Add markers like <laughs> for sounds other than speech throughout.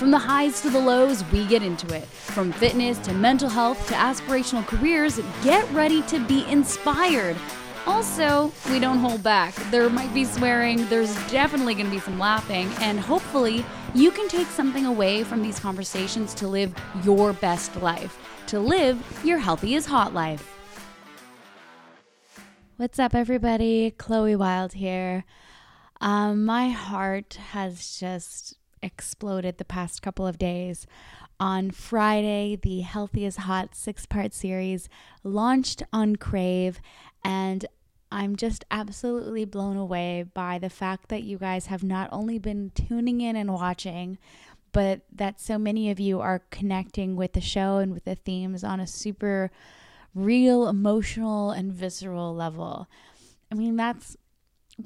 From the highs to the lows, we get into it. From fitness to mental health to aspirational careers, get ready to be inspired. Also, we don't hold back. There might be swearing, there's definitely going to be some laughing, and hopefully, you can take something away from these conversations to live your best life, to live your healthy is hot life. What's up, everybody? Chloe Wilde here. Um, my heart has just exploded the past couple of days. On Friday, the Healthy is Hot six part series launched on Crave, and I'm just absolutely blown away by the fact that you guys have not only been tuning in and watching, but that so many of you are connecting with the show and with the themes on a super real, emotional, and visceral level. I mean, that's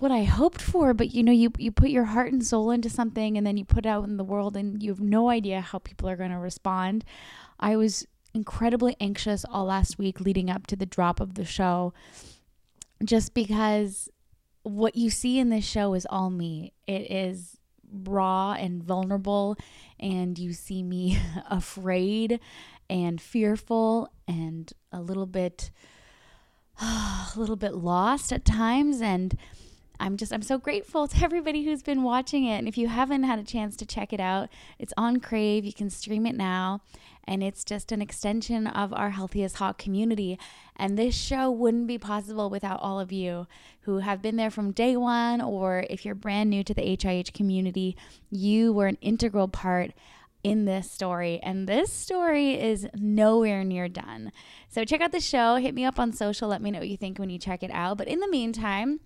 what I hoped for, but you know, you you put your heart and soul into something and then you put it out in the world and you have no idea how people are going to respond. I was incredibly anxious all last week leading up to the drop of the show just because what you see in this show is all me. It is raw and vulnerable and you see me <laughs> afraid and fearful and a little bit <sighs> a little bit lost at times and I'm just I'm so grateful to everybody who's been watching it. And if you haven't had a chance to check it out, it's on Crave. You can stream it now. And it's just an extension of our Healthy is Hot community. And this show wouldn't be possible without all of you who have been there from day one, or if you're brand new to the HIH community, you were an integral part in this story. And this story is nowhere near done. So check out the show. Hit me up on social. Let me know what you think when you check it out. But in the meantime,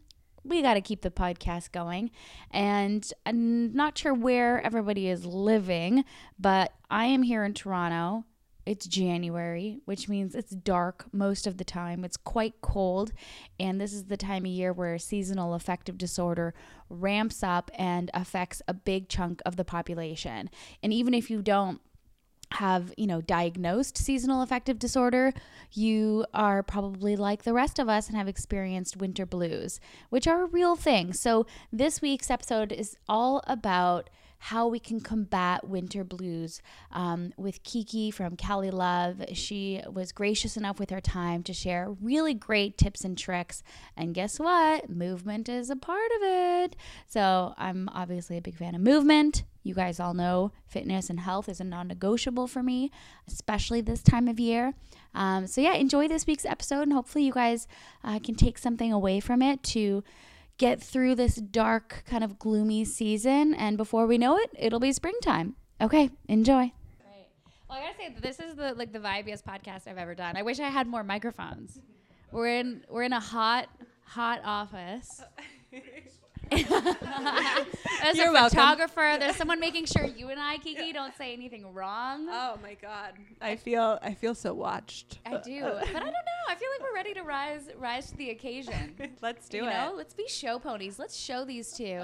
we got to keep the podcast going. And I'm not sure where everybody is living, but I am here in Toronto. It's January, which means it's dark most of the time. It's quite cold. And this is the time of year where seasonal affective disorder ramps up and affects a big chunk of the population. And even if you don't have, you know, diagnosed seasonal affective disorder, you are probably like the rest of us and have experienced winter blues, which are a real thing. So, this week's episode is all about how we can combat winter blues um, with Kiki from Calii Love. She was gracious enough with her time to share really great tips and tricks. And guess what? Movement is a part of it. So I'm obviously a big fan of movement. You guys all know fitness and health is a non negotiable for me, especially this time of year. Um, so, yeah, enjoy this week's episode, and hopefully, you guys uh, can take something away from it to get through this dark, kind of gloomy season. And before we know it, it'll be springtime. Okay, enjoy. Well, I gotta say, this is the like the vibiest podcast I've ever done. I wish I had more microphones. We're in we're in a hot hot office. <laughs> <laughs> There's You're a welcome. photographer. There's someone making sure you and I, Kiki, don't say anything wrong. Oh my god. I feel I feel so watched. I do, uh, but I don't know. I feel like we're ready to rise rise to the occasion. <laughs> Let's do you it. know, let's be show ponies. Let's show these two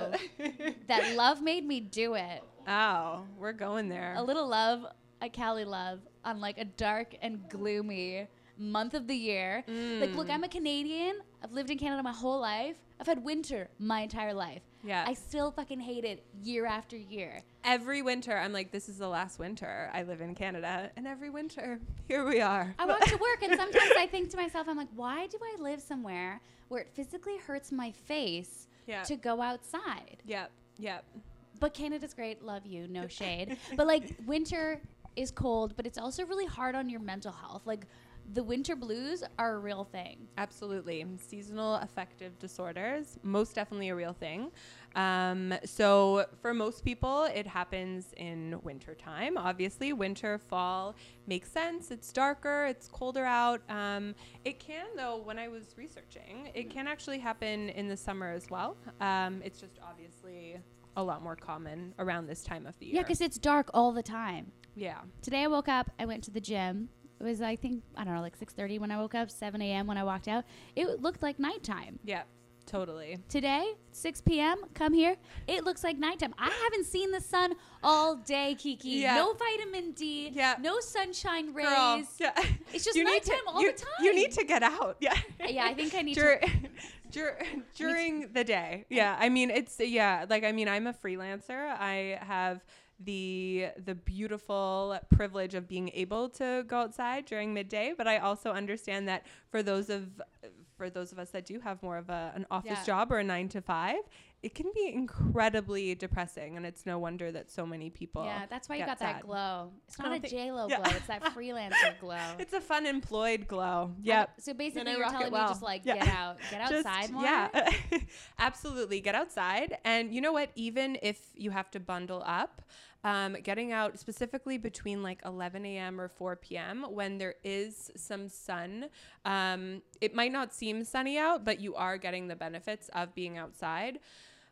that love made me do it. oh, we're going there. A little love, a Cali love, on like a dark and gloomy month of the year. Like, look, mm. I'm a Canadian. I've lived in Canada my whole life. I've had winter my entire life. Yeah. I still fucking hate it year after year. Every winter I'm like this is the last winter I live in Canada and every winter <laughs> here we are. I walk to work and <laughs> sometimes I think to myself, I'm like, why do I live somewhere where it physically hurts my face to go outside? Yep. Yep. But Canada's great, love you, no <laughs> shade. but like winter is cold, but it's also really hard on your mental health. Like the winter blues are a real thing. Absolutely. Seasonal affective disorders, most definitely a real thing. Um, so, for most people, it happens in winter time. Obviously, winter, fall makes sense. It's darker, it's colder out. Um, it can, though, when I was researching, it can actually happen in the summer as well. Um, it's just obviously a lot more common around this time of the year. Yeah, because it's dark all the time. Yeah. Today I woke up, I went to the gym. It was I think I don't know like 6:30 when I woke up, 7 a.m. when I walked out. It looked like nighttime. Yeah. Totally. Today, 6 p.m. Come here. It looks like nighttime. I haven't seen the sun all day, Kiki. Yeah. No vitamin D. Yeah. No sunshine rays. Girl. Yeah. It's just You nighttime to- all you, the time. You need to get out. Yeah. Uh, yeah, I think I need Dur- to. dur- <laughs> <laughs> during the day. <laughs> Yeah, I mean it's yeah, like I mean I'm a freelancer. I have the the beautiful privilege of being able to go outside during midday, but I also understand that for those of for those of us that do have more of a, an office Yeah. job or a 9 to 5, it can be incredibly depressing and it's no wonder that so many people Yeah, that's why you got that glow. It's not a J Lo yeah. glow. It's that <laughs> freelancer glow. It's a fun employed glow. I- Yep. So basically, you're telling well. me just like Yeah. get out, get <laughs> Just- outside more. Yeah, <laughs> absolutely. Get outside. And you know what? Even if you have to bundle up, um, getting out specifically between like 11 a.m. or 4 p.m. when there is some sun, um, it might not seem sunny out, but you are getting the benefits of being outside.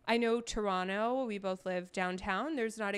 I know Toronto, we both live downtown. There's not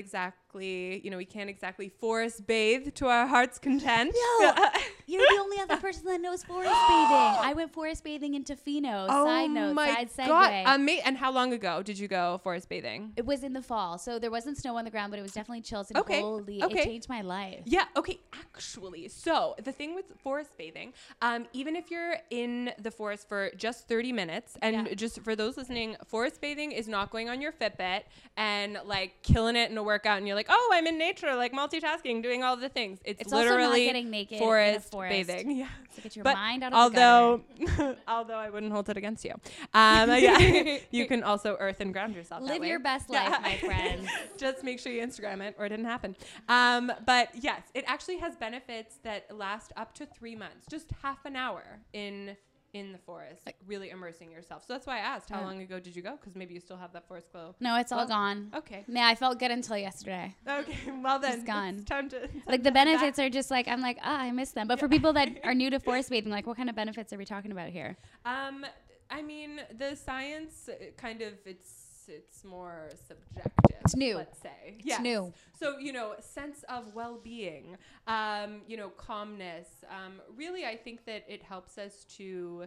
exactly, you know, we can't exactly forest bathe to our heart's content. Yo, <laughs> You're the only other person that knows forest bathing. I went forest bathing in Tofino. side note, side segue. Oh God. Ama- and how long ago did you go forest bathing? it was in the fall, so there wasn't snow on the ground, but it was definitely chills and Okay, holy. okay. It changed my life. Yeah, okay, actually. So, the thing with forest bathing, um, even if you're in the forest for just 30 minutes, and Yeah. just for those listening, forest bathing is not going on your Fitbit and like killing it in a workout, and you're like, oh, I'm in nature, like multitasking, doing all the things. It's, It's literally getting naked forest, forest. bathing. <laughs> Yeah. So get your But mind out of the although, <laughs> although I wouldn't hold it against you, um, <laughs> yeah, you can also earth and ground yourself. that Live your best Yeah. life, my friends. Just make sure you Instagram it or it didn't happen. Um, but yes, it actually has benefits that last up to three months, just half an hour in in the forest, like really immersing yourself. So that's why I asked, how Yeah. long ago did you go? Because maybe you still have that forest glow. No, it's all gone. Okay. Yeah, I felt good until yesterday. Okay. <laughs> Well then, It's gone. It's time to time Like <laughs> the head back. benefits are just like I'm like ah I miss them. But for people that are new to <laughs> forest bathing, like what kind of benefits are we talking about here? Um, I mean, the science uh, kind of it's it's more subjective. It's new. Let's say It's new. So you know, sense of well-being, um, you know, calmness. Um, really, I think that it helps us to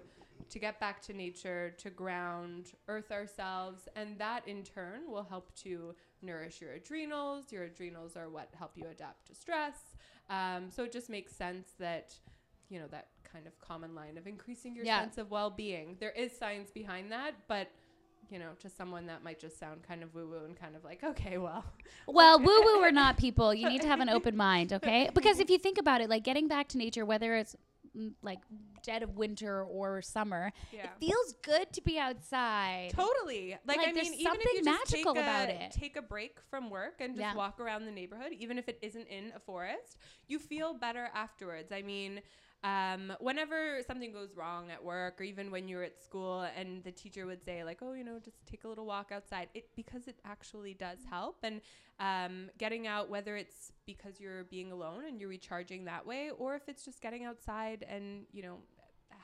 to get back to nature, to ground, earth ourselves, and that in turn will help to nourish your adrenals. Your adrenals are what help you adapt to stress. Um, so it just makes sense that you know that kind of common line of increasing your Yeah. sense of well-being. There is science behind that, but you know, to someone that might just sound kind of woo-woo and kind of like, okay, well, Well, woo woo or <laughs> not, people, you need to have an open mind, okay? Because if you think about it, like getting back to nature, whether it's mm, like dead of winter or summer, yeah. it feels good to be outside. Totally. Like, Like, I mean, even if something you just magical take a, about it. take a break from work and just Yeah. walk around the neighborhood, even if it isn't in a forest, you feel better afterwards. I mean, um, whenever something goes wrong at work or even when you're at school and the teacher would say like, oh, you know, just take a little walk outside, it because it actually does help. And um, getting out, whether it's because you're being alone and you're recharging that way, or if it's just getting outside and you know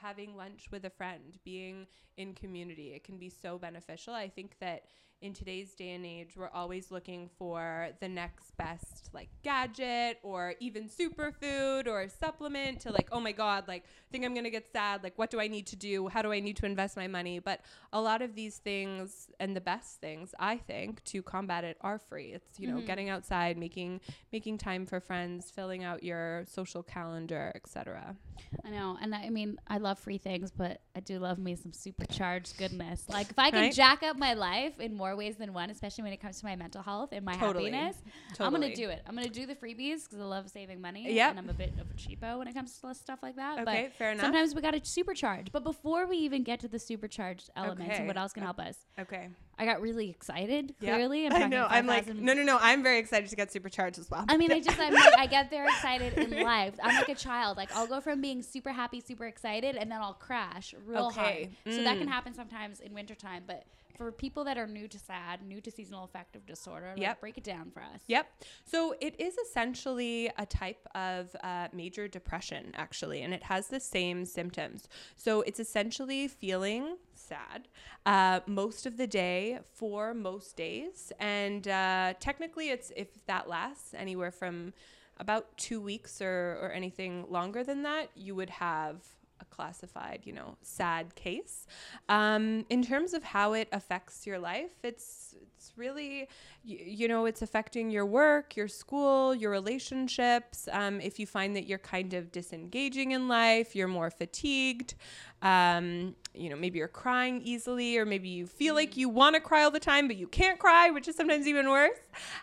having lunch with a friend, being in community. It can be so beneficial. I think that in today's day and age, we're always looking for the next best like gadget or even superfood or supplement to like, oh my God, like think I'm gonna get sad. Like what do I need to do? How do I need to invest my money? But a lot of these things and the best things I think to combat it are free. It's, you know, Mhm. getting outside, making making time for friends, filling out your social calendar, etc. I know, and I mean, I love free things, but I do love me some supercharged goodness. Like if I can Right? jack up my life in more ways than one, especially when it comes to my mental health and my Totally. happiness, Totally. I'm gonna do it. I'm gonna do the freebies because I love saving money. Yep. and I'm a bit of a cheapo when it comes to stuff like that. Okay, but fair enough. sometimes we gotta supercharge. But before we even get to the supercharged elements Okay. and what else can help us, Okay. I got really excited. Clearly, I'm I know. I'm like, no, no, no. I'm very excited to get supercharged as well. I mean, I just I'm like, I get very excited in <laughs> life. I'm like a child. Like I'll go from being super happy, super excited, and then I'll crash real Okay. hard. So that can Mm. happen sometimes in wintertime. But for people that are new to SAD, new to seasonal affective disorder, like, Yep. break it down for us. Yep. So it is essentially a type of uh, major depression, actually, and it has the same symptoms. So it's essentially feeling sad uh, most of the day for most days, and uh, technically, it's if that lasts anywhere from about two weeks or, or anything longer than that, you would have a classified, you know, sad case. Um, in terms of how it affects your life, it's it's really, you, you know, it's affecting your work, your school, your relationships. Um, if you find that you're kind of disengaging in life, you're more fatigued. Um, you know, maybe you're crying easily, or maybe you feel like you want to cry all the time, but you can't cry, which is sometimes even worse.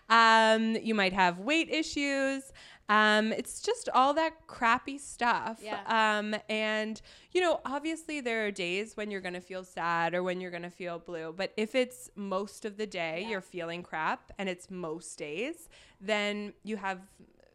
Um, you might have weight issues. Um, it's just all that crappy stuff. Yeah. Um, and, you know, obviously there are days when you're going to feel sad or when you're going to feel blue. But if it's most of the day Yeah. you're feeling crap and it's most days, then you have,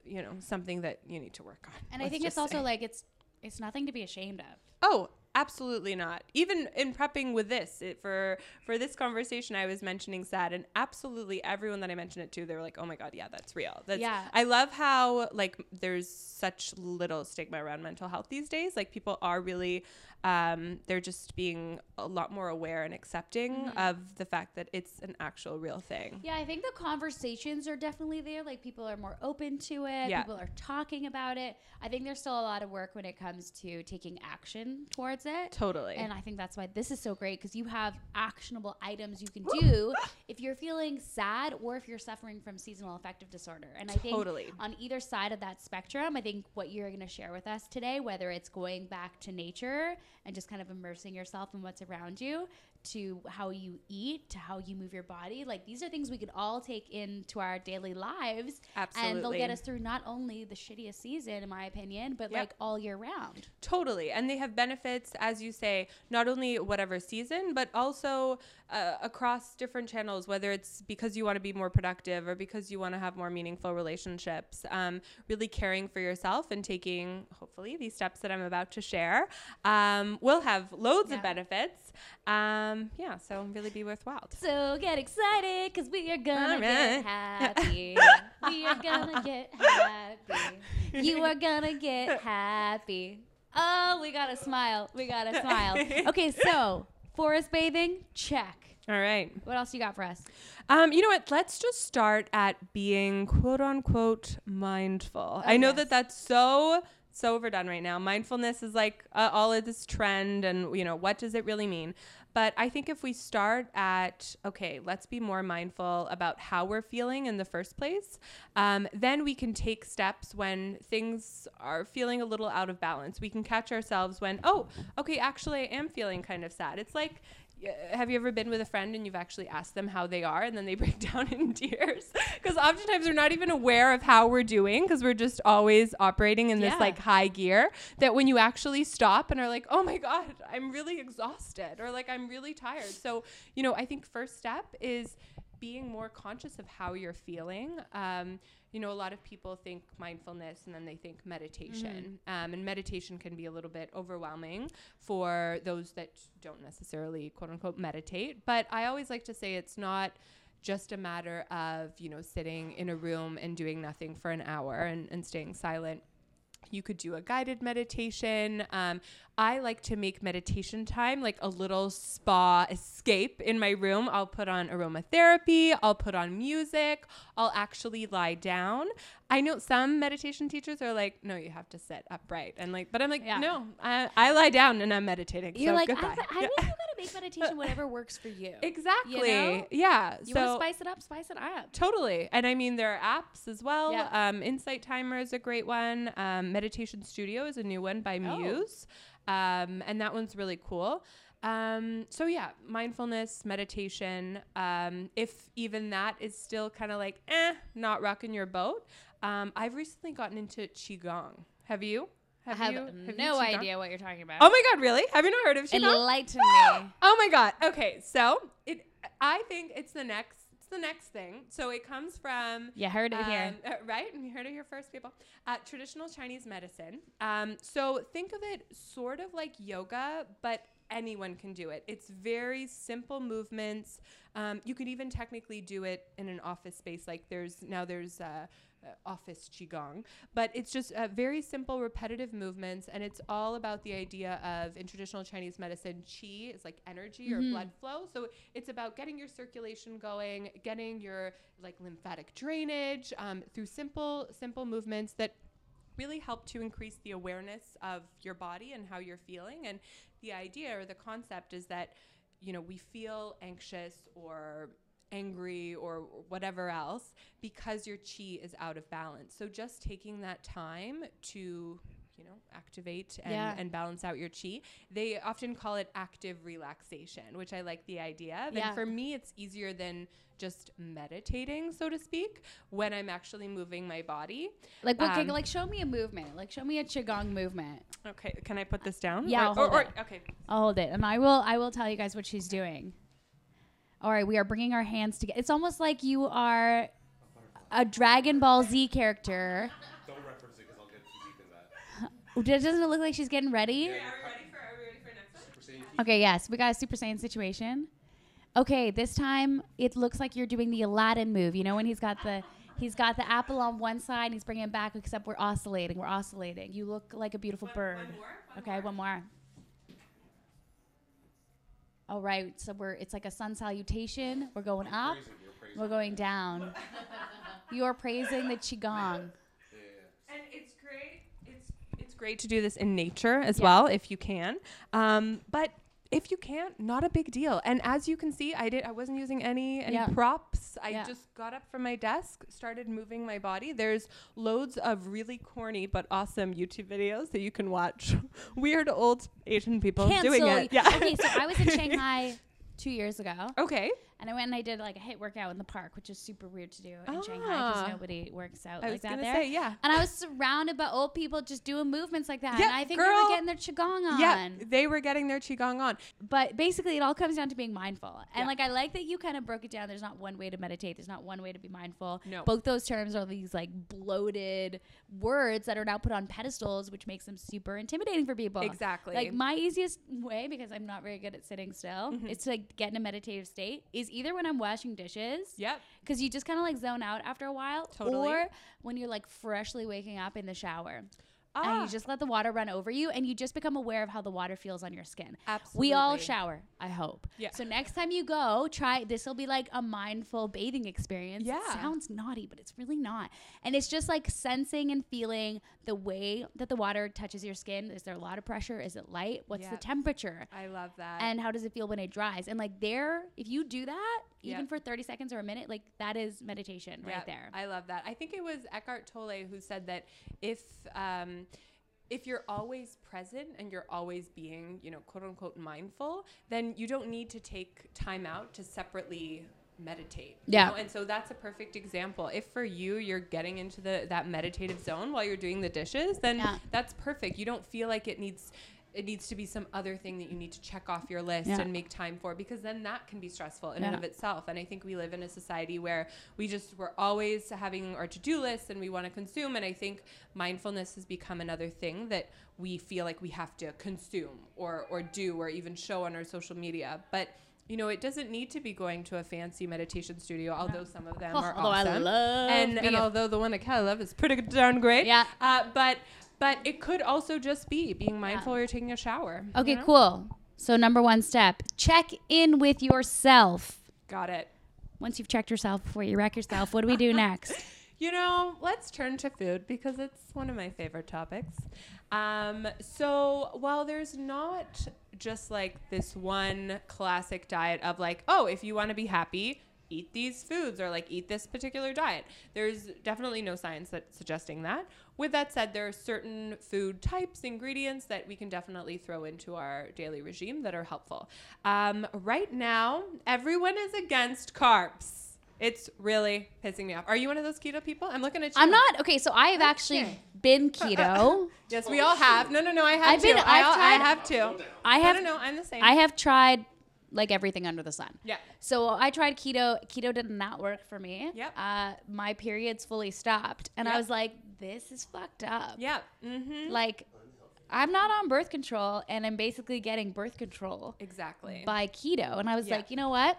you know, something that you need to work on. And I think it's also say. like it's it's nothing to be ashamed of. Oh, absolutely not. Even in prepping with this it, for for this conversation, I was mentioning sad, and absolutely everyone that I mentioned it to, they were like, "Oh my god, yeah, that's real." That's, Yeah. I love how like there's such little stigma around mental health these days. Like people are really, um, they're just being a lot more aware and accepting Mm-hmm. of the fact that it's an actual real thing. Yeah, I think the conversations are definitely there. Like people are more open to it. Yeah. People are talking about it. I think there's still a lot of work when it comes to taking action towards it. Totally. And I think that's why this is so great because you have actionable items you can <gasps> do if you're feeling sad or if you're suffering from seasonal affective disorder. And I think Totally. on either side of that spectrum, I think what you're going to share with us today, whether it's going back to nature and just kind of immersing yourself in what's around you, to how you eat, to how you move your body, like these are things we could all take into our daily lives. And they'll get us through not only the shittiest season, in my opinion, but Yep. like all year round. Totally. And they have benefits, as you say, not only whatever season, but also uh, across different channels, whether it's because you want to be more productive or because you want to have more meaningful relationships. Um, really caring for yourself and taking, hopefully, these steps that I'm about to share um, will have loads Yeah. of benefits. Um, yeah, so really be worthwhile. So get excited because we are gonna All get happy. <laughs> we are gonna get happy. You are gonna get happy. Oh, we gotta smile. We gotta smile. <laughs> Okay, so forest bathing, check. All right. What else you got for us? Um, you know what? Let's just start at being quote unquote mindful. I know yes. that that's so so overdone right now. Mindfulness is like uh, all of this trend, and you know what does it really mean? But I think if we start at okay, let's be more mindful about how we're feeling in the first place, um, then we can take steps when things are feeling a little out of balance. We can catch ourselves when oh, okay, actually I am feeling kind of sad. It's like have you ever been with a friend and you've actually asked them how they are and then they <laughs> break down in tears because oftentimes we're not even aware of how we're doing because we're just always operating in this Yeah. like high gear that when you actually stop and are like oh my god i'm really exhausted or like i'm really tired so you know i think first step is being more conscious of how you're feeling. Um, you know a lot of people think mindfulness and then they think meditation. Um, and meditation can be a little bit overwhelming for those that don't necessarily quote unquote meditate. But i always like to say it's not just a matter of you know sitting in a room and doing nothing for an hour and, and staying silent. You could do a guided meditation. Um, I like to make meditation time like a little spa escape in my room. I'll put on aromatherapy, I'll put on music, I'll actually lie down. I know some meditation teachers are like, no, you have to sit upright. And like, but I'm like, Yeah. no, I, I lie down and I'm meditating. You're so like, goodbye. I, I Yeah. think you gotta make <laughs> meditation whatever works for you. Exactly. know? Yeah. You so wanna spice it up, spice it up. Totally. And I mean, there are apps as well. Yeah. Um, Insight Timer is a great one. Um, Meditation Studio is a new one by Oh. Um, and that one's really cool. Um, so yeah, mindfulness, meditation. Um, if even that is still kind of like, eh, not rocking your boat. Um, I've recently gotten into Qigong. Have you? I have you? have no idea what you're talking about. Oh my God, really? Have you not heard of Qigong? Enlighten me. <gasps> Oh my god. Okay, so it I think it's the next it's the next thing. So it comes from You heard it here. um, uh, right? And you heard it here first, people. Uh, traditional Chinese medicine. Um, so think of it sort of like yoga, but anyone can do it. It's very simple movements. Um, you could even technically do it in an office space. Like there's now there's uh, uh, office qigong, but it's just uh, very simple, repetitive movements, and it's all about the idea of in traditional Chinese medicine, qi is like energy or blood flow. So it's about getting your circulation going, getting your like lymphatic drainage um, through simple, simple movements that really help to increase the awareness of your body and how you're feeling. And the idea or the concept is that, you know, we feel anxious or angry or whatever else because your chi is out of balance. So just taking that time to you know activate and, Yeah. and balance out your chi they often call it active relaxation which i like the idea of Yeah. and for me it's easier than just meditating so to speak when i'm actually moving my body Like, okay, Um, like show me a movement. Like, show me a qigong movement. Okay, can I put this down? Yeah, Or, I'll hold or- it. okay. I'll hold it, and I will. I will tell you guys what she's doing. All right, we are bringing our hands together. It's almost like you are a Dragon Ball Z character. Don't reference it because I'll get too deep in that. Does- Doesn't it look like she's getting ready? Are we ready for? Are we ready for next one? Super Saiyan Ki. Okay, yes, we got a Super Saiyan situation. Okay, this time it looks like you're doing the Aladdin move. You know when he's got the he's got the apple on one side and he's bringing it back, except we're oscillating. We're oscillating. You look like a beautiful bird. One more. One Okay, more. one more. All right, so we're it's like a sun salutation. We're going up. Praising, you're praising. We're going down. <laughs> You're praising the qigong. Yeah, yeah, And it's great. It's it's great to do this in nature as Yeah. well if you can. Um, but if you can't, not a big deal. And as you can see, I did. I wasn't using any any Yeah. props. I Yeah. just got up from my desk, started moving my body. There's loads of really corny but awesome YouTube videos that you can watch. <laughs> Weird old Asian people Cancel. doing it. Yeah. Okay, so I was in <laughs> Shanghai two years ago. okay. And I went and I did like a HIIT workout in the park, which is super weird to do in Shanghai Ah. because nobody works out I like was that there. say yeah. And I was surrounded by old people just doing movements like that. Yeah, and I think they were getting their qigong on. Yeah, they were getting their qigong on. But basically, it all comes down to being mindful. And Yeah. like, I like that you kind of broke it down. There's not one way to meditate. There's not one way to be mindful. No. Both those terms are these like bloated words that are now put on pedestals, which makes them super intimidating for people. Exactly. Like my easiest way, because I'm not very good at sitting still, Mm-hmm. is to like get in a meditative state. Is either when I'm washing dishes. Yep. Because you just kind of like zone out after a while. Totally. Or when you're like freshly waking up in the shower. And Ah. you just let the water run over you and you just become aware of how the water feels on your skin. Absolutely. We all shower, I hope. Yeah. So next time you go, try this will be like a mindful bathing experience. Yeah. It sounds naughty, but it's really not. And it's just like sensing and feeling the way that the water touches your skin. Is there a lot of pressure? Is it light? What's the temperature? I love that. and how does it feel when it dries and like there if you do that even Yep. for 30 seconds or a minute like that is meditation Yeah, right there I love that. I think it was Eckhart Tolle who said that if um, if you're always present and you're always being, you know, quote unquote mindful, then you don't need to take time out to separately meditate. you Yeah. know? And so that's a perfect example. If for you you're getting into the that meditative zone while you're doing the dishes, then Yeah. that's perfect. You don't feel like it needs it needs to be some other thing that you need to check off your list Yeah. and make time for because then that can be stressful in and of itself. And I think we live in a society where we just we're always having our to-do lists and we want to consume. And I think mindfulness has become another thing that we feel like we have to consume or or do or even show on our social media. But you know, it doesn't need to be going to a fancy meditation studio, although some of them <laughs> are although I awesome. love and, and although the one I kind of love is pretty darn great. Yeah. Uh, but but it could also just be being mindful while you're taking a shower. you okay know? cool so number one step check in with yourself Got it. once you've checked yourself before you wreck yourself what do we do <laughs> next You know, let's turn to food because it's one of my favorite topics. Um, so while there's not just like this one classic diet of like, oh, if you want to be happy, eat these foods or like eat this particular diet. There's definitely no science that's suggesting that. With that said, there are certain food types, ingredients that we can definitely throw into our daily regime that are helpful. Um, right now, everyone is against carbs. It's really pissing me off. Are you one of those keto people? I'm looking at you. i'm not okay so i have actually Okay. been keto <laughs> Yes, we all have. No, no, no. I have I've to. been- I, I've I tried- have to. i No, no, no. I'm the same. i have tried like everything under the sun yeah. So I tried keto. Keto did not work for me. Yep. Uh, my periods fully stopped, and I was like, "This is fucked up." Yeah. Mm-hmm. Like, I'm not on birth control and I'm basically getting birth control Exactly. by keto. And I was Yeah. like, you know what?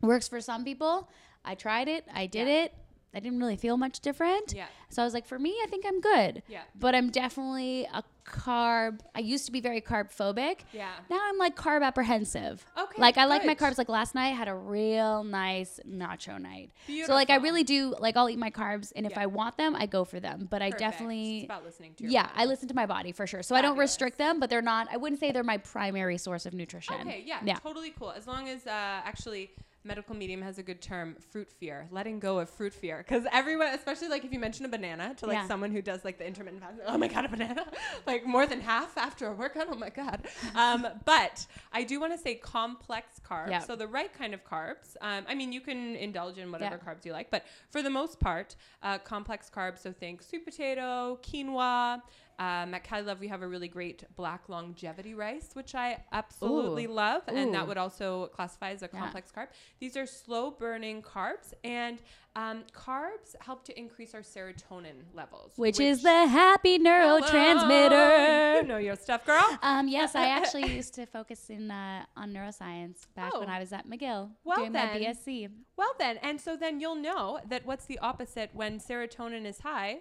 Works for some people. I tried it. I did Yeah. it. I didn't really feel much different. Yeah. So I was like, for me, I think I'm good. Yeah. But I'm definitely a carb. I used to be very carb phobic. Yeah. Now I'm like carb apprehensive. Okay, Like I like my carbs. Like last night I had a real nice nacho night. Beautiful. So like I really do like I'll eat my carbs and if Yeah. I want them, I go for them. But I definitely It's about listening to yeah, body. I listen to my body for sure. So I don't restrict them, but they're not. I wouldn't say they're my primary source of nutrition. Okay, yeah, yeah. totally cool. As long as uh, actually medical medium has a good term, fruit fear, letting go of fruit fear, because everyone, especially like if you mention a banana to like Yeah. someone who does like the intermittent fasting, oh my god, a banana, <laughs> like more than half after a workout, oh my god. <laughs> Um, but I do want to say complex carbs, Yeah. so the right kind of carbs. Um, I mean, you can indulge in whatever Yeah. carbs you like, but for the most part, uh, complex carbs. So think sweet potato, quinoa. Um, at Calii Love, we have a really great black longevity rice, which I absolutely Ooh. love, and that would also classify as a Yeah. complex carb. These are slow burning carbs, and um, carbs help to increase our serotonin levels, Which, is the happy neurotransmitter. You know your stuff, girl. <laughs> Um, yes, I actually <laughs> used to focus in uh, on neuroscience back when Oh. I was at McGill Well doing my. BSc. Well, then, and so then you'll know that what's the opposite when serotonin is high?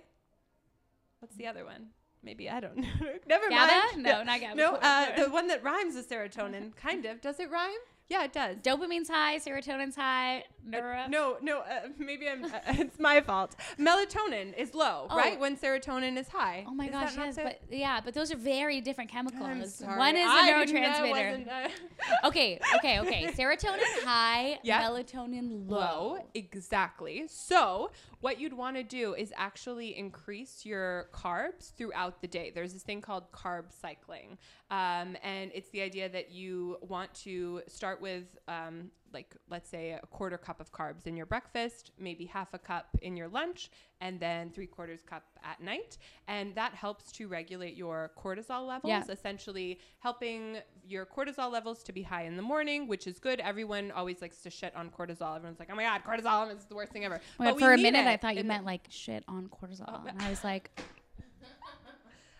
What's the other one? Maybe I don't <laughs> know. Never GABA? mind. No, not GABA. No, uh, the one that rhymes with serotonin, <laughs> kind of. Does it rhyme? Yeah, it does. Dopamine's high, serotonin's high. Neuro- Uh, no, no, uh, maybe I'm. Uh, <laughs> it's my fault. Melatonin is low, Oh. right? When serotonin is high. Oh my Is gosh, yes, but yeah, but those are very different chemicals. I'm sorry. One is a I neurotransmitter. uh, okay, okay, okay. Serotonin high, Yeah. melatonin low. low. Exactly. So, what you'd want to do is actually increase your carbs throughout the day. There's this thing called carb cycling. Um, and it's the idea that you want to start with, um, like, let's say a quarter cup of carbs in your breakfast, maybe half a cup in your lunch, and then three quarters cup at night. And that helps to regulate your cortisol levels, Yeah. essentially helping your cortisol levels to be high in the morning, which is good. Everyone always likes to shit on cortisol. Everyone's like, oh my God, cortisol is the worst thing ever. But for a minute, I thought you meant like shit on cortisol, Oh, and I was like, <laughs>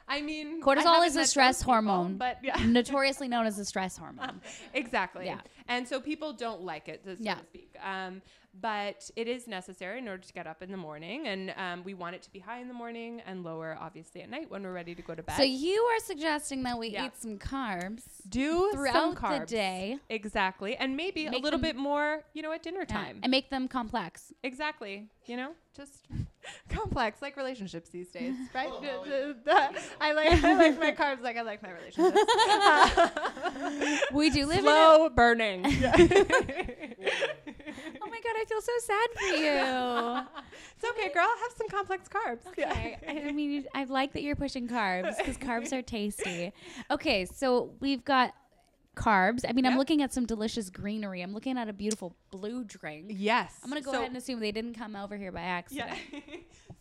I mean, cortisol haven't is a stress people, hormone, but yeah. notoriously known as a stress hormone. <laughs> exactly. Yeah. And so people don't like it, so Yeah. to speak. Um, but it is necessary in order to get up in the morning, and um, we want it to be high in the morning and lower, obviously, at night when we're ready to go to bed. So you are suggesting that we Yeah. eat some carbs do some throughout the carbs. day Exactly, and maybe a little bit more, you know, at dinner yeah, time. and make them complex. Exactly. You know, just <laughs> complex like relationships these days, <laughs> right? Oh, The- the- the- I like I like my <laughs> carbs like I like my relationships. We do live in a <laughs> Burning. Oh my god, I feel so sad for you. <laughs> it's okay, girl. Have some complex carbs. Okay. I I mean, I like that you're pushing carbs because carbs are <laughs> tasty. Okay, so we've got carbs. I mean, I'm looking at some delicious greenery. I'm looking at a beautiful blue drink. Yes. I'm gonna go So- ahead and assume they didn't come over here by accident. Yeah.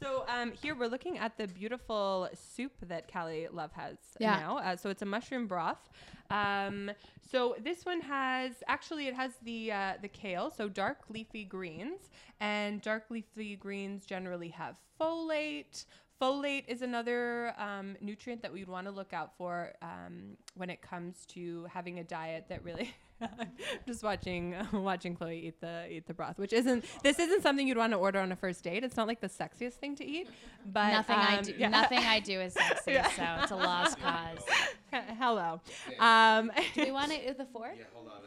So um, here we're looking at the beautiful soup that Calii Love has Yeah. now. Uh, so it's a mushroom broth. Um, so this one has actually it has the uh, the kale, so dark leafy greens, and dark leafy greens generally have folate. Folate is another um, nutrient that we'd want to look out for um, when it comes to having a diet that really. <laughs> <laughs> just watching <laughs> watching Chloe eat the eat the broth, which isn't this isn't something you'd want to order on a first date. It's not like the sexiest thing to eat, but nothing I um, do. yeah. Nothing I do is <laughs> sexy, Yeah. so it's a lost cause. Hello. Um, Do we want it with a fork? Yeah, hold on.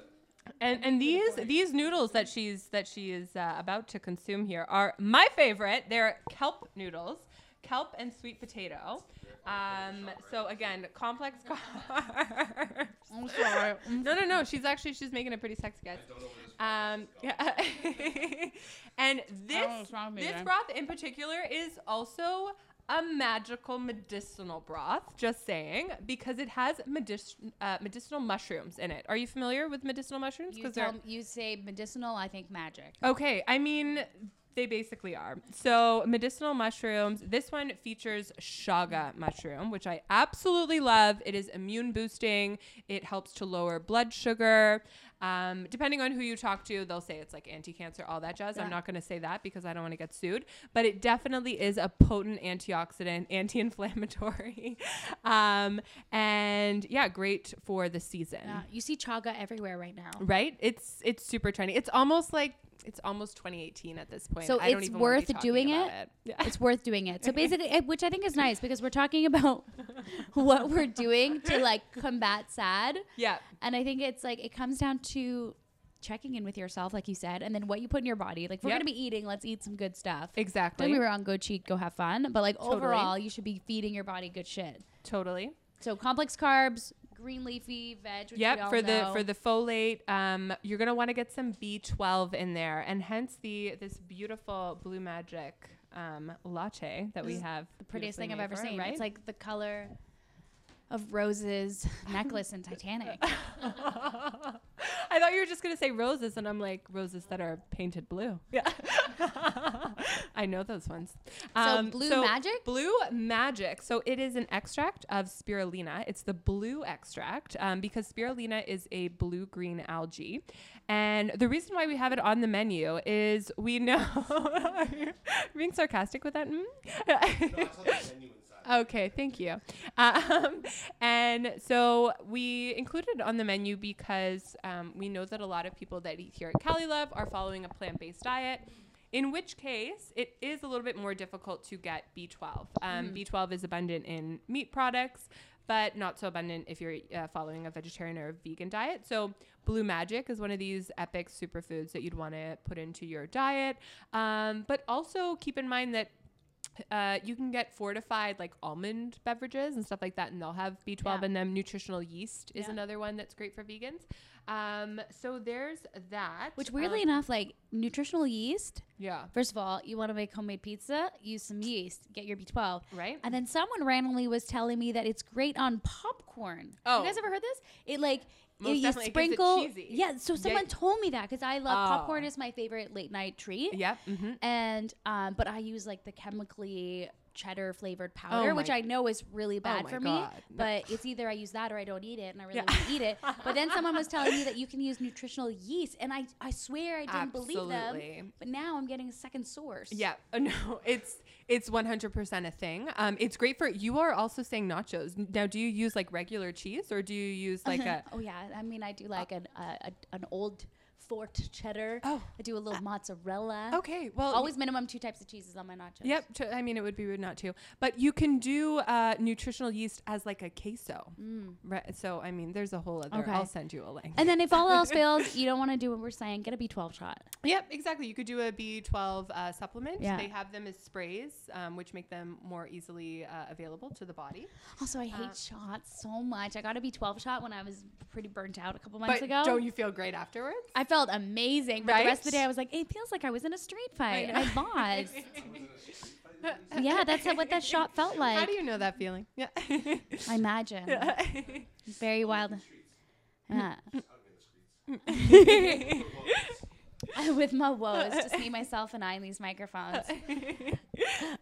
and and these these noodles that she's that she is uh, about to consume here are my favorite. They're kelp noodles, kelp and sweet potato. Um, so again, complex <laughs> carbs. I'm sorry. No, no, no. She's actually she's making it pretty sexy, guys. Um, yeah. <laughs> and this know what's wrong with me this broth in particular is also a magical medicinal broth. Just saying, because it has medic- uh, medicinal mushrooms in it. Are you familiar with medicinal mushrooms? Because they're- you say medicinal, I think magic. Okay, I mean, they basically are. So, medicinal mushrooms. This one features chaga mushroom, which I absolutely love. It is immune boosting, it helps to lower blood sugar. Um, depending on who you talk to, they'll say it's like anti-cancer, all that jazz. Yeah. I'm not going to say that because I don't want to get sued, but it definitely is a potent antioxidant, <laughs> anti-inflammatory, <laughs> um, and yeah, great for the season. Yeah, you see chaga everywhere right now. Right? It's it's super trendy. It's almost like it's almost 2018 at this point. So I don't it's even wanna be worth doing about it? Yeah. It's worth doing it. So <laughs> basically, it, which I think is nice because we're talking about <laughs> what we're doing to like combat sad. yeah. And I think it's like it comes down to checking in with yourself, like you said, and then what you put in your body. Like if we're Yep. gonna be eating, let's eat some good stuff. Exactly. Don't get me wrong, go cheat, go have fun. But like Totally. overall, you should be feeding your body good shit. Totally. So complex carbs, green leafy veg. Which we Yep, all for the for the folate, um, you're gonna want to get some B12 in there, and hence the this beautiful Blue Magic um, latte that This we have. the prettiest thing I've ever seen. Right? It's like the color of Rose's necklace in Titanic. <laughs> I thought you were just gonna say roses, and I'm like roses that are painted blue. Yeah, <laughs> I know those ones. Um, Blue Magic? Blue Magic. So it is an extract of spirulina. It's the blue extract um, because spirulina is a blue-green algae, and the reason why we have it on the menu is we know. <laughs> Are you being sarcastic with that? Mm? No, I saw the menu inside. Okay, thank you. Um, and so we included it on the menu because um, we know that a lot of people that eat here at Calii Love are following a plant based diet. In which case, it is a little bit more difficult to get B12. Um, B12 is abundant in meat products, but not so abundant if you're uh, following a vegetarian or vegan diet. So, Blue Magic is one of these epic superfoods that you'd want to put into your diet. Um, but also keep in mind that uh, you can get fortified like almond beverages and stuff like that, and they'll have B12 Yeah. in them. Nutritional yeast is Yeah. another one that's great for vegans. Um, so there's that. Which weirdly Um, enough, like nutritional yeast. yeah, First of all, you want to make homemade pizza, use some yeast, get your B12. right. And then someone randomly was telling me that it's great on popcorn. Oh. you guys ever heard this? It like Most you sprinkle. cheesy. Yeah, so Yeah. someone told me that because I love Oh. popcorn is my favorite late night treat. Yep. Mm-hmm. And um, but I use like the chemically cheddar flavored powder, Oh which I know is really bad my for God. me. No. But it's either I use that or I don't eat it, and I really Yeah. want to eat it. <laughs> But then someone was telling me that you can use nutritional yeast, and I I swear I didn't believe them. But now I'm getting a second source. Yeah, <laughs> no, it's it's 100% a thing. Um, it's great for you are also saying nachos. Now, do you use like regular cheese or do you use like a oh yeah, I mean I do like an uh, a, an old fort cheddar. Oh. I do a little mozzarella. Okay, well, Always minimum two types of cheeses on my nachos. Yep. I mean, it would be rude not to. But you can do uh, nutritional yeast as like a queso. Right. So, I mean, there's a whole other. Mm. Okay. I'll send you a link. And then if all else <laughs> fails, you don't want to do what we're saying. Get a B12 shot. Yep, exactly. You could do a B12 uh, supplement. Yeah. They have them as sprays, um, which make them more easily uh, available to the body. Also, I hate Uh, shots so much. I got a B12 shot when I was pretty burnt out a couple months But ago. don't you feel great afterwards? I felt amazing, but the rest of the day I was like, it feels like I was in a street fight, and know. I lost. <laughs> yeah, that's what that shot felt like. How do you know that feeling? Yeah. I imagine. Very wild. Yeah. <laughs> With my woes, just me, myself, and I in these microphones. <laughs>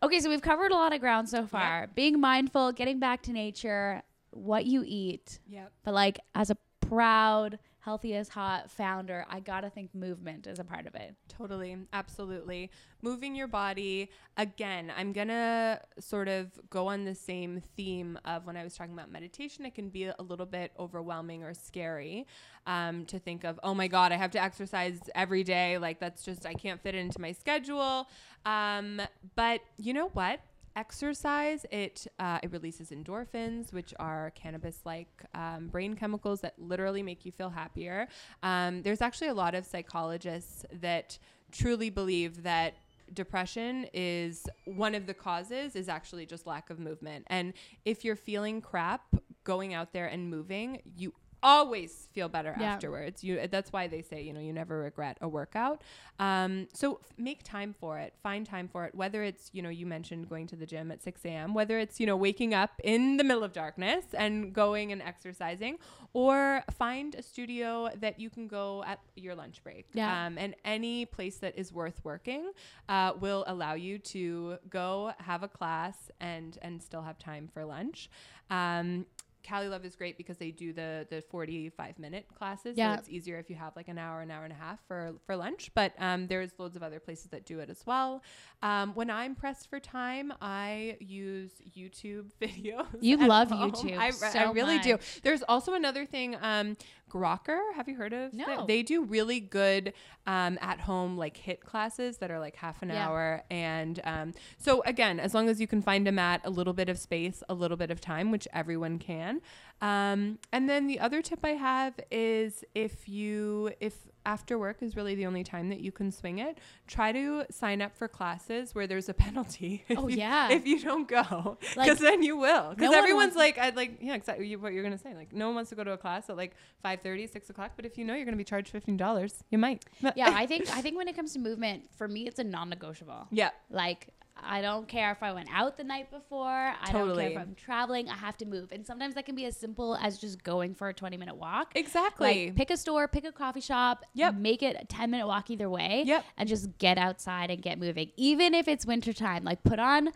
Okay, so we've covered a lot of ground so far. Being mindful, getting back to nature, what you eat. yep. But like as a proud, healthy as hot founder, I gotta think movement is a part of it. Totally, absolutely. Moving your body. Again, I'm to sort of go on the same theme of when I was talking about meditation. It can be a little bit overwhelming or scary um, to think of, oh my God, I have to exercise every day. Like, that's just, I can't fit it into my schedule. Um, but you know what? Exercise it uh, it releases endorphins which are cannabis like um, brain chemicals that literally make you feel happier. Um, there's actually a lot of psychologists that truly believe that depression is one of the causes is actually just lack of movement. And if you're feeling crap going out there and moving you always feel better Yeah. afterwards. You that's why they say you know you never regret a workout. Um, so f- make time for it. Find time for it. Whether it's you know you mentioned going to the gym at 6 a.m whether it's you know waking up in the middle of darkness and going and exercising or find a studio that you can go at your lunch break. Yeah. um, and any place that is worth working uh, will allow you to go have a class and and still have time for lunch. Um, Calii Love is great because they do the the 45 minute classes. Yeah. So it's easier if you have like an hour, an hour and a half for for lunch. But um, there's loads of other places that do it as well. Um, when I'm pressed for time, I use YouTube <laughs> videos. You love home. YouTube I, I so really do. There's also another thing. Um, Grokker, have you heard of? No. them? They do really good um, at home like HIIT classes that are like half an Yeah. hour. And um, so again, as long as you can find them at a little bit of space, a little bit of time, which everyone can. Um, and then the other tip I have is if you if after work is really the only time that you can swing it, try to sign up for classes where there's a <laughs> penalty. Oh, you- yeah. if you don't go, because Like, then you will. Because no everyone's like, I'd like, yeah, exactly you- what you're gonna say. Like, no one wants to go to a class at like 5:30, 6 o'clock. But if you know you're gonna be charged fifteen dollars, you might. yeah, I think I think when it comes to movement, for me, it's a non-negotiable. <laughs> yeah, Like I don't care if I went out the night before. I don't care if I'm traveling. I have to move, and sometimes that can be as simple as just going for a 20 minute walk. exactly. Like pick a store, pick a coffee shop. Yep. Make it a 10 minute walk either way. Yep. And just get outside and get moving. Even if it's wintertime, like put on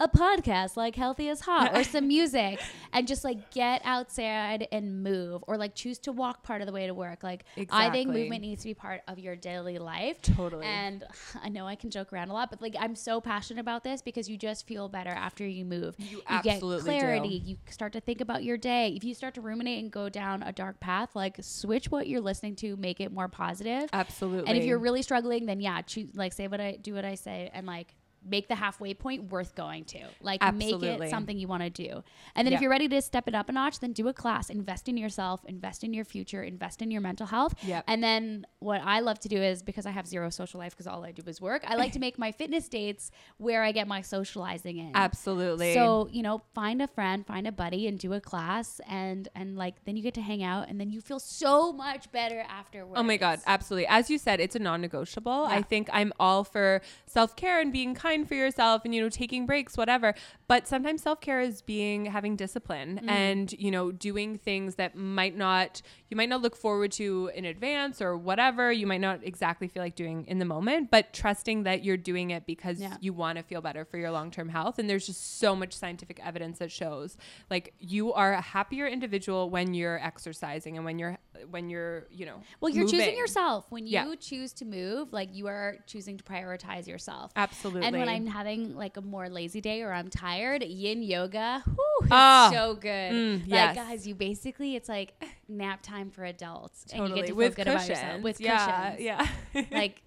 a podcast like Healthy is Hot or some <laughs> music and just like get outside and move or like choose to walk part of the way to work. Like I think movement needs to be part of your daily life. Totally. And <sighs> I know I can joke around a lot, but like I'm so passionate about this because you just feel better after you move. You get absolutely do. clarity. You start to think about your day. If you start to ruminate and go down a dark path, like switch what you're listening to, make it more positive. Absolutely. And if you're really struggling, then yeah, choose like say what I do what I say and like make the halfway point worth going to. Like make it something you want to do. And then Yeah. if you're ready to step it up a notch, then do a class, invest in yourself, invest in your future, invest in your mental health. Yep. And then what I love to do is because I have zero social life because all I do is work, I like to make my fitness dates where I get my socializing in. absolutely. So, you know, find a friend, find a buddy and do a class and and like then you get to hang out and then you feel so much better afterwards. Oh my God, absolutely. As you said, it's a non negotiable. I think I'm all for self care and being kind for yourself and, you know, taking breaks, whatever. But sometimes self care is being having discipline Mm-hmm. and, you know, doing things that might not, you might not look forward to in advance or whatever. You might not exactly feel like doing in the moment, but trusting that you're doing it because Yeah. you want to feel better for your long term health. And there's just so much scientific evidence that shows like you are a happier individual when you're exercising and when you're, when you're, you know, Well, you're choosing yourself. When you Yeah. choose to move, like you are choosing to prioritize yourself. Absolutely. And when I'm having like a more lazy day or I'm tired, yin yoga, whew, it's Ah, so good. mm, like yes. guys, you basically it's like <laughs> nap time for adults, and you totally get to feel with good cushions. about yourself with yeah, cushions. yeah. <laughs> Like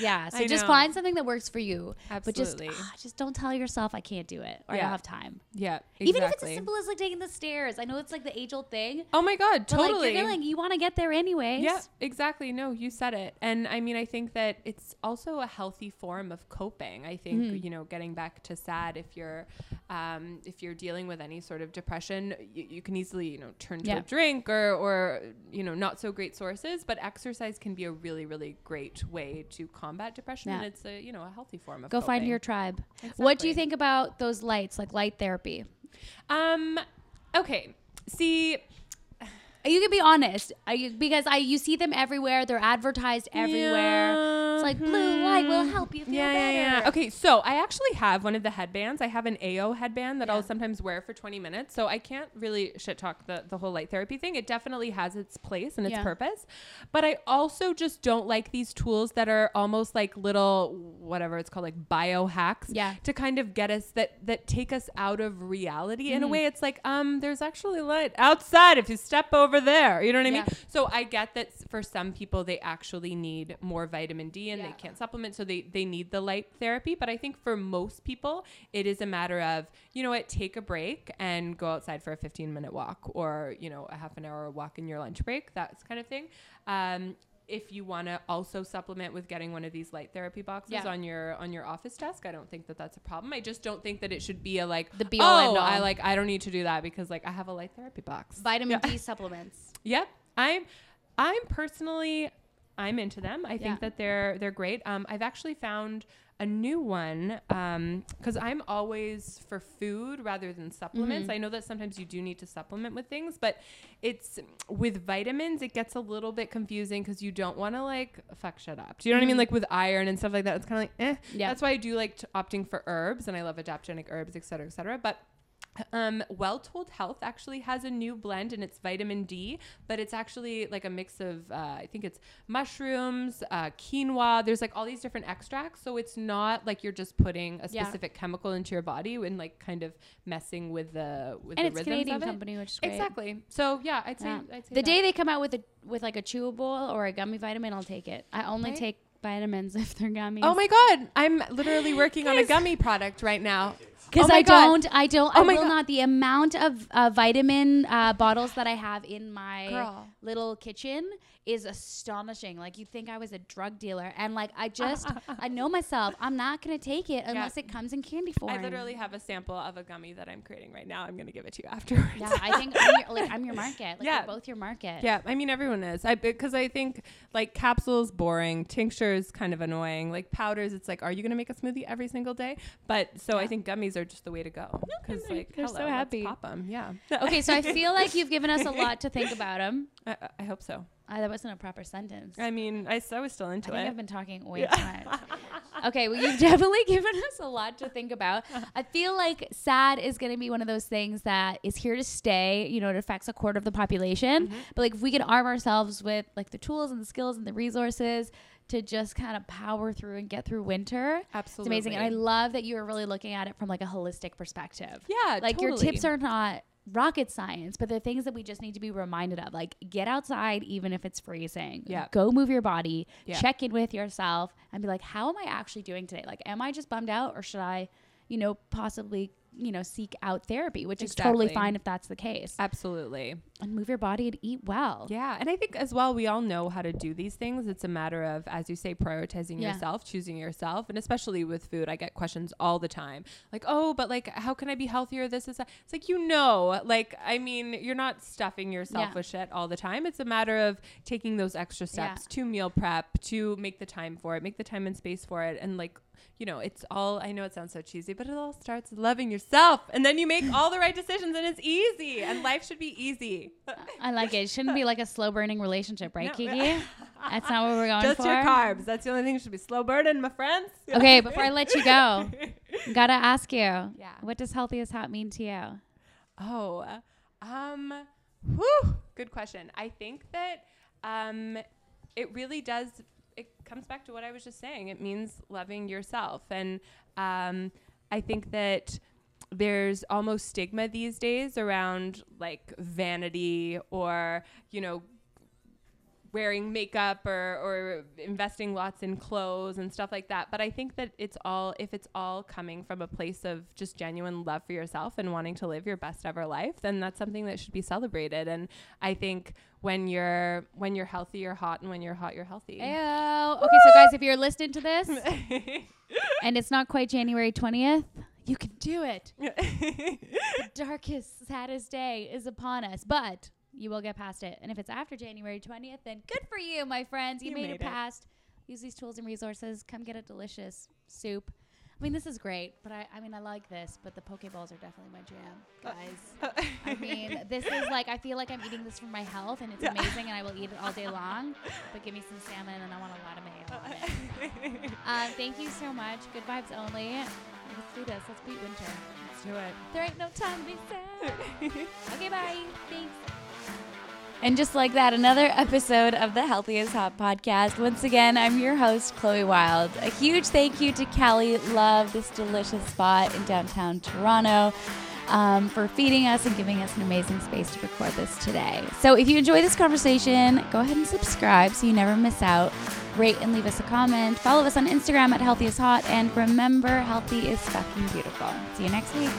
yeah, <laughs> so I just know. find something that works for you. Absolutely. But just ah, just don't tell yourself I can't do it or I don't have time. yeah, exactly. Even if it's as simple as like taking the stairs. I know it's like the age old thing. Oh my god, totally. like you're feeling you want to get there anyways. Yeah, exactly. No, you said it. And I mean, I think that it's also a healthy form of coping. I think, Mhm. you know, getting back to sad if you're um, if you're dealing with any sort of depression, you, you can easily, you know, turn to Yeah. a drink or or you know, not so great sources, but exercise can be a really really great way to combat depression Yeah. and it's a, you know, a healthy form of Go find your tribe. What do you think about those lights, like light therapy? Um okay. See, You can be honest, you, because I you see them everywhere. They're advertised everywhere. It's like blue light will help you feel yeah, better. Yeah, yeah. Okay, so I actually have one of the headbands. I have an AO headband that Yeah. I'll sometimes wear for 20 minutes. So I can't really shit talk the, the whole light therapy thing. It definitely has its place and its Yeah. purpose. But I also just don't like these tools that are almost like little whatever it's called, like biohacks. Yeah. To kind of get us that that take us out of reality. In a Mhm. way, it's like, um, there's actually light outside if you step over there. You know what I mean? Yeah. So I get that for some people they actually need more vitamin D and Yeah. they can't supplement, so they they need the light therapy. But I think for most people, it is a matter of you know what, take a break and go outside for a 15 minute walk, or you know a half an hour walk in your lunch break, that kind of thing. Um, if you want to also supplement with getting one of these light therapy boxes Yeah. on your on your office desk, I don't think that that's a problem. I just don't think that it should be a like The be all oh, all. I like I don't need to do that because like I have a light therapy box. Vitamin Yeah. D <laughs> supplements. Yep. I'm I'm personally I'm into them. I think that they're they're great. Um, I've actually found a new one because I'm always for food rather than supplements. Mhm. I know that sometimes you do need to supplement with things, but it's with vitamins it gets a little bit confusing because you don't want to like fuck shit up. Do you know what I mean? Mhm. Like with iron and stuff like that, it's kind of like eh. Yeah. That's why I do like t- opting for herbs, and I love adaptogenic herbs, et cetera, et cetera. But Um, well Told Health actually has a new blend and it's vitamin D, but it's actually like a mix of, uh, I think it's mushrooms, uh, quinoa. There's like all these different extracts. So it's not like you're just putting a Yeah. specific chemical into your body and like kind of messing with the, with and the it's Canadian of it. company, which is great. Exactly. So yeah, I'd say, Yeah. I'd say The that. day they come out with a with like a chewable or a gummy vitamin, I'll take it. I only Right? take vitamins <laughs> if they're gummy. Oh my God. I'm literally working on a gummy product right now. <laughs> Because Oh I God. don't, I don't, Oh I will God. not. The amount of uh, vitamin uh, bottles that I have in my Girl. little kitchen is astonishing. Like you think I was a drug dealer, and like I just, I know myself. I'm not gonna take it unless it comes in candy form. I literally have a sample of a gummy that I'm creating right now. I'm going to give it to you <laughs> afterwards. Yeah, I think I'm your, like I'm your market. Like Yeah. we're both your market. Yeah, I mean everyone is. I because I think like capsules boring, tinctures kind of annoying, like powders. It's like, are you gonna make a smoothie every single day? But so I think gummies are just the way to go because they're- like they're so hello, let's happy. Pop 'em, yeah. <laughs> Okay, so I feel like you've given us a lot to think about them. <laughs> I, I hope so. Uh, that wasn't a proper sentence. I mean, I was still I into think it. I've been talking way too much. <laughs> okay, well, you've definitely given us a lot to think about. I feel like sad is going to be one of those things that is here to stay. You know, it affects a quarter of the population. Mm-hmm. But like, if we can arm ourselves with like the tools and the skills and the resources to just kind of power through and get through winter, Absolutely, it's amazing. And I love that you are really looking at it from like a holistic perspective. yeah, like your tips are not rocket science, but they're things that we just need to be reminded of. Like get outside even if it's freezing. Yeah. Go move your body. Yeah. Check in with yourself and be like, how am I actually doing today? Like, am I just bummed out or should I, you know, possibly, you know, seek out therapy, which is totally fine if that's the case. Absolutely. And move your body and eat well. Yeah, and I think as well we all know how to do these things. It's a matter of as you say prioritizing Yeah. yourself, choosing yourself, and especially with food, I get questions all the time. Like, "Oh, but like how can I be healthier this is that?" It's like you know, like I mean, you're not stuffing yourself Yeah. with shit all the time. It's a matter of taking those extra Yeah. steps to meal prep, to make the time for it, make the time and space for it and like you know, it's all I know it sounds so cheesy, but it all starts loving yourself. And then you make all the right decisions and it's easy. And life should be easy. I like it. It shouldn't be like a slow burning relationship, right, No. Kiki? That's not what we're going Just for. your carbs. That's the only thing should be slow burning, my friends. Okay, before I let you go, <laughs> gotta ask you. Yeah. What does Healthy is Hot mean to you? Oh, um, whew, good question. I think that um, it really does. It comes back to what I was just saying. It means loving yourself, and um, I think that there's almost stigma these days around like vanity or you know wearing makeup or, or investing lots in clothes and stuff like that. But I think that it's all, if it's all coming from a place of just genuine love for yourself and wanting to live your best ever life, then that's something that should be celebrated. And I think when you're, when you're healthy, you're hot. And when you're hot, you're healthy. Ew. Okay, so guys, if you're listening to this <laughs> and it's not quite January 20th, you can do it. <laughs> The darkest, saddest day is upon us, but you will get past it. And if it's after January 20th, then good for you, my friends. You, You made, made it it. past. Use these tools and resources. Come get a delicious soup. I mean, this is great, but I, I mean, I like this, but the poke bowls are definitely my jam, guys. <laughs> I mean, this is like, I feel like I'm eating this for my health, and it's Yeah. amazing, and I will eat it all day <laughs> long. But give me some salmon, and I want a lot of mayo on it. Um, <laughs> thank you so much. Good vibes only. Let's do this. Let's beat winter. Let's do it. There ain't no time to be sad. okay, bye. Thanks. And just like that, another episode of the Healthy is Hot podcast. Once again, I'm your host, Chloe Wilde. A huge thank you to Calii Love, this delicious spot in downtown Toronto, um, for feeding us and giving us an amazing space to record this today. So if you enjoy this conversation, go ahead and subscribe so you never miss out. Rate and leave us a comment. Follow us on Instagram at Healthy is Hot. And remember, healthy is fucking beautiful. See you next week.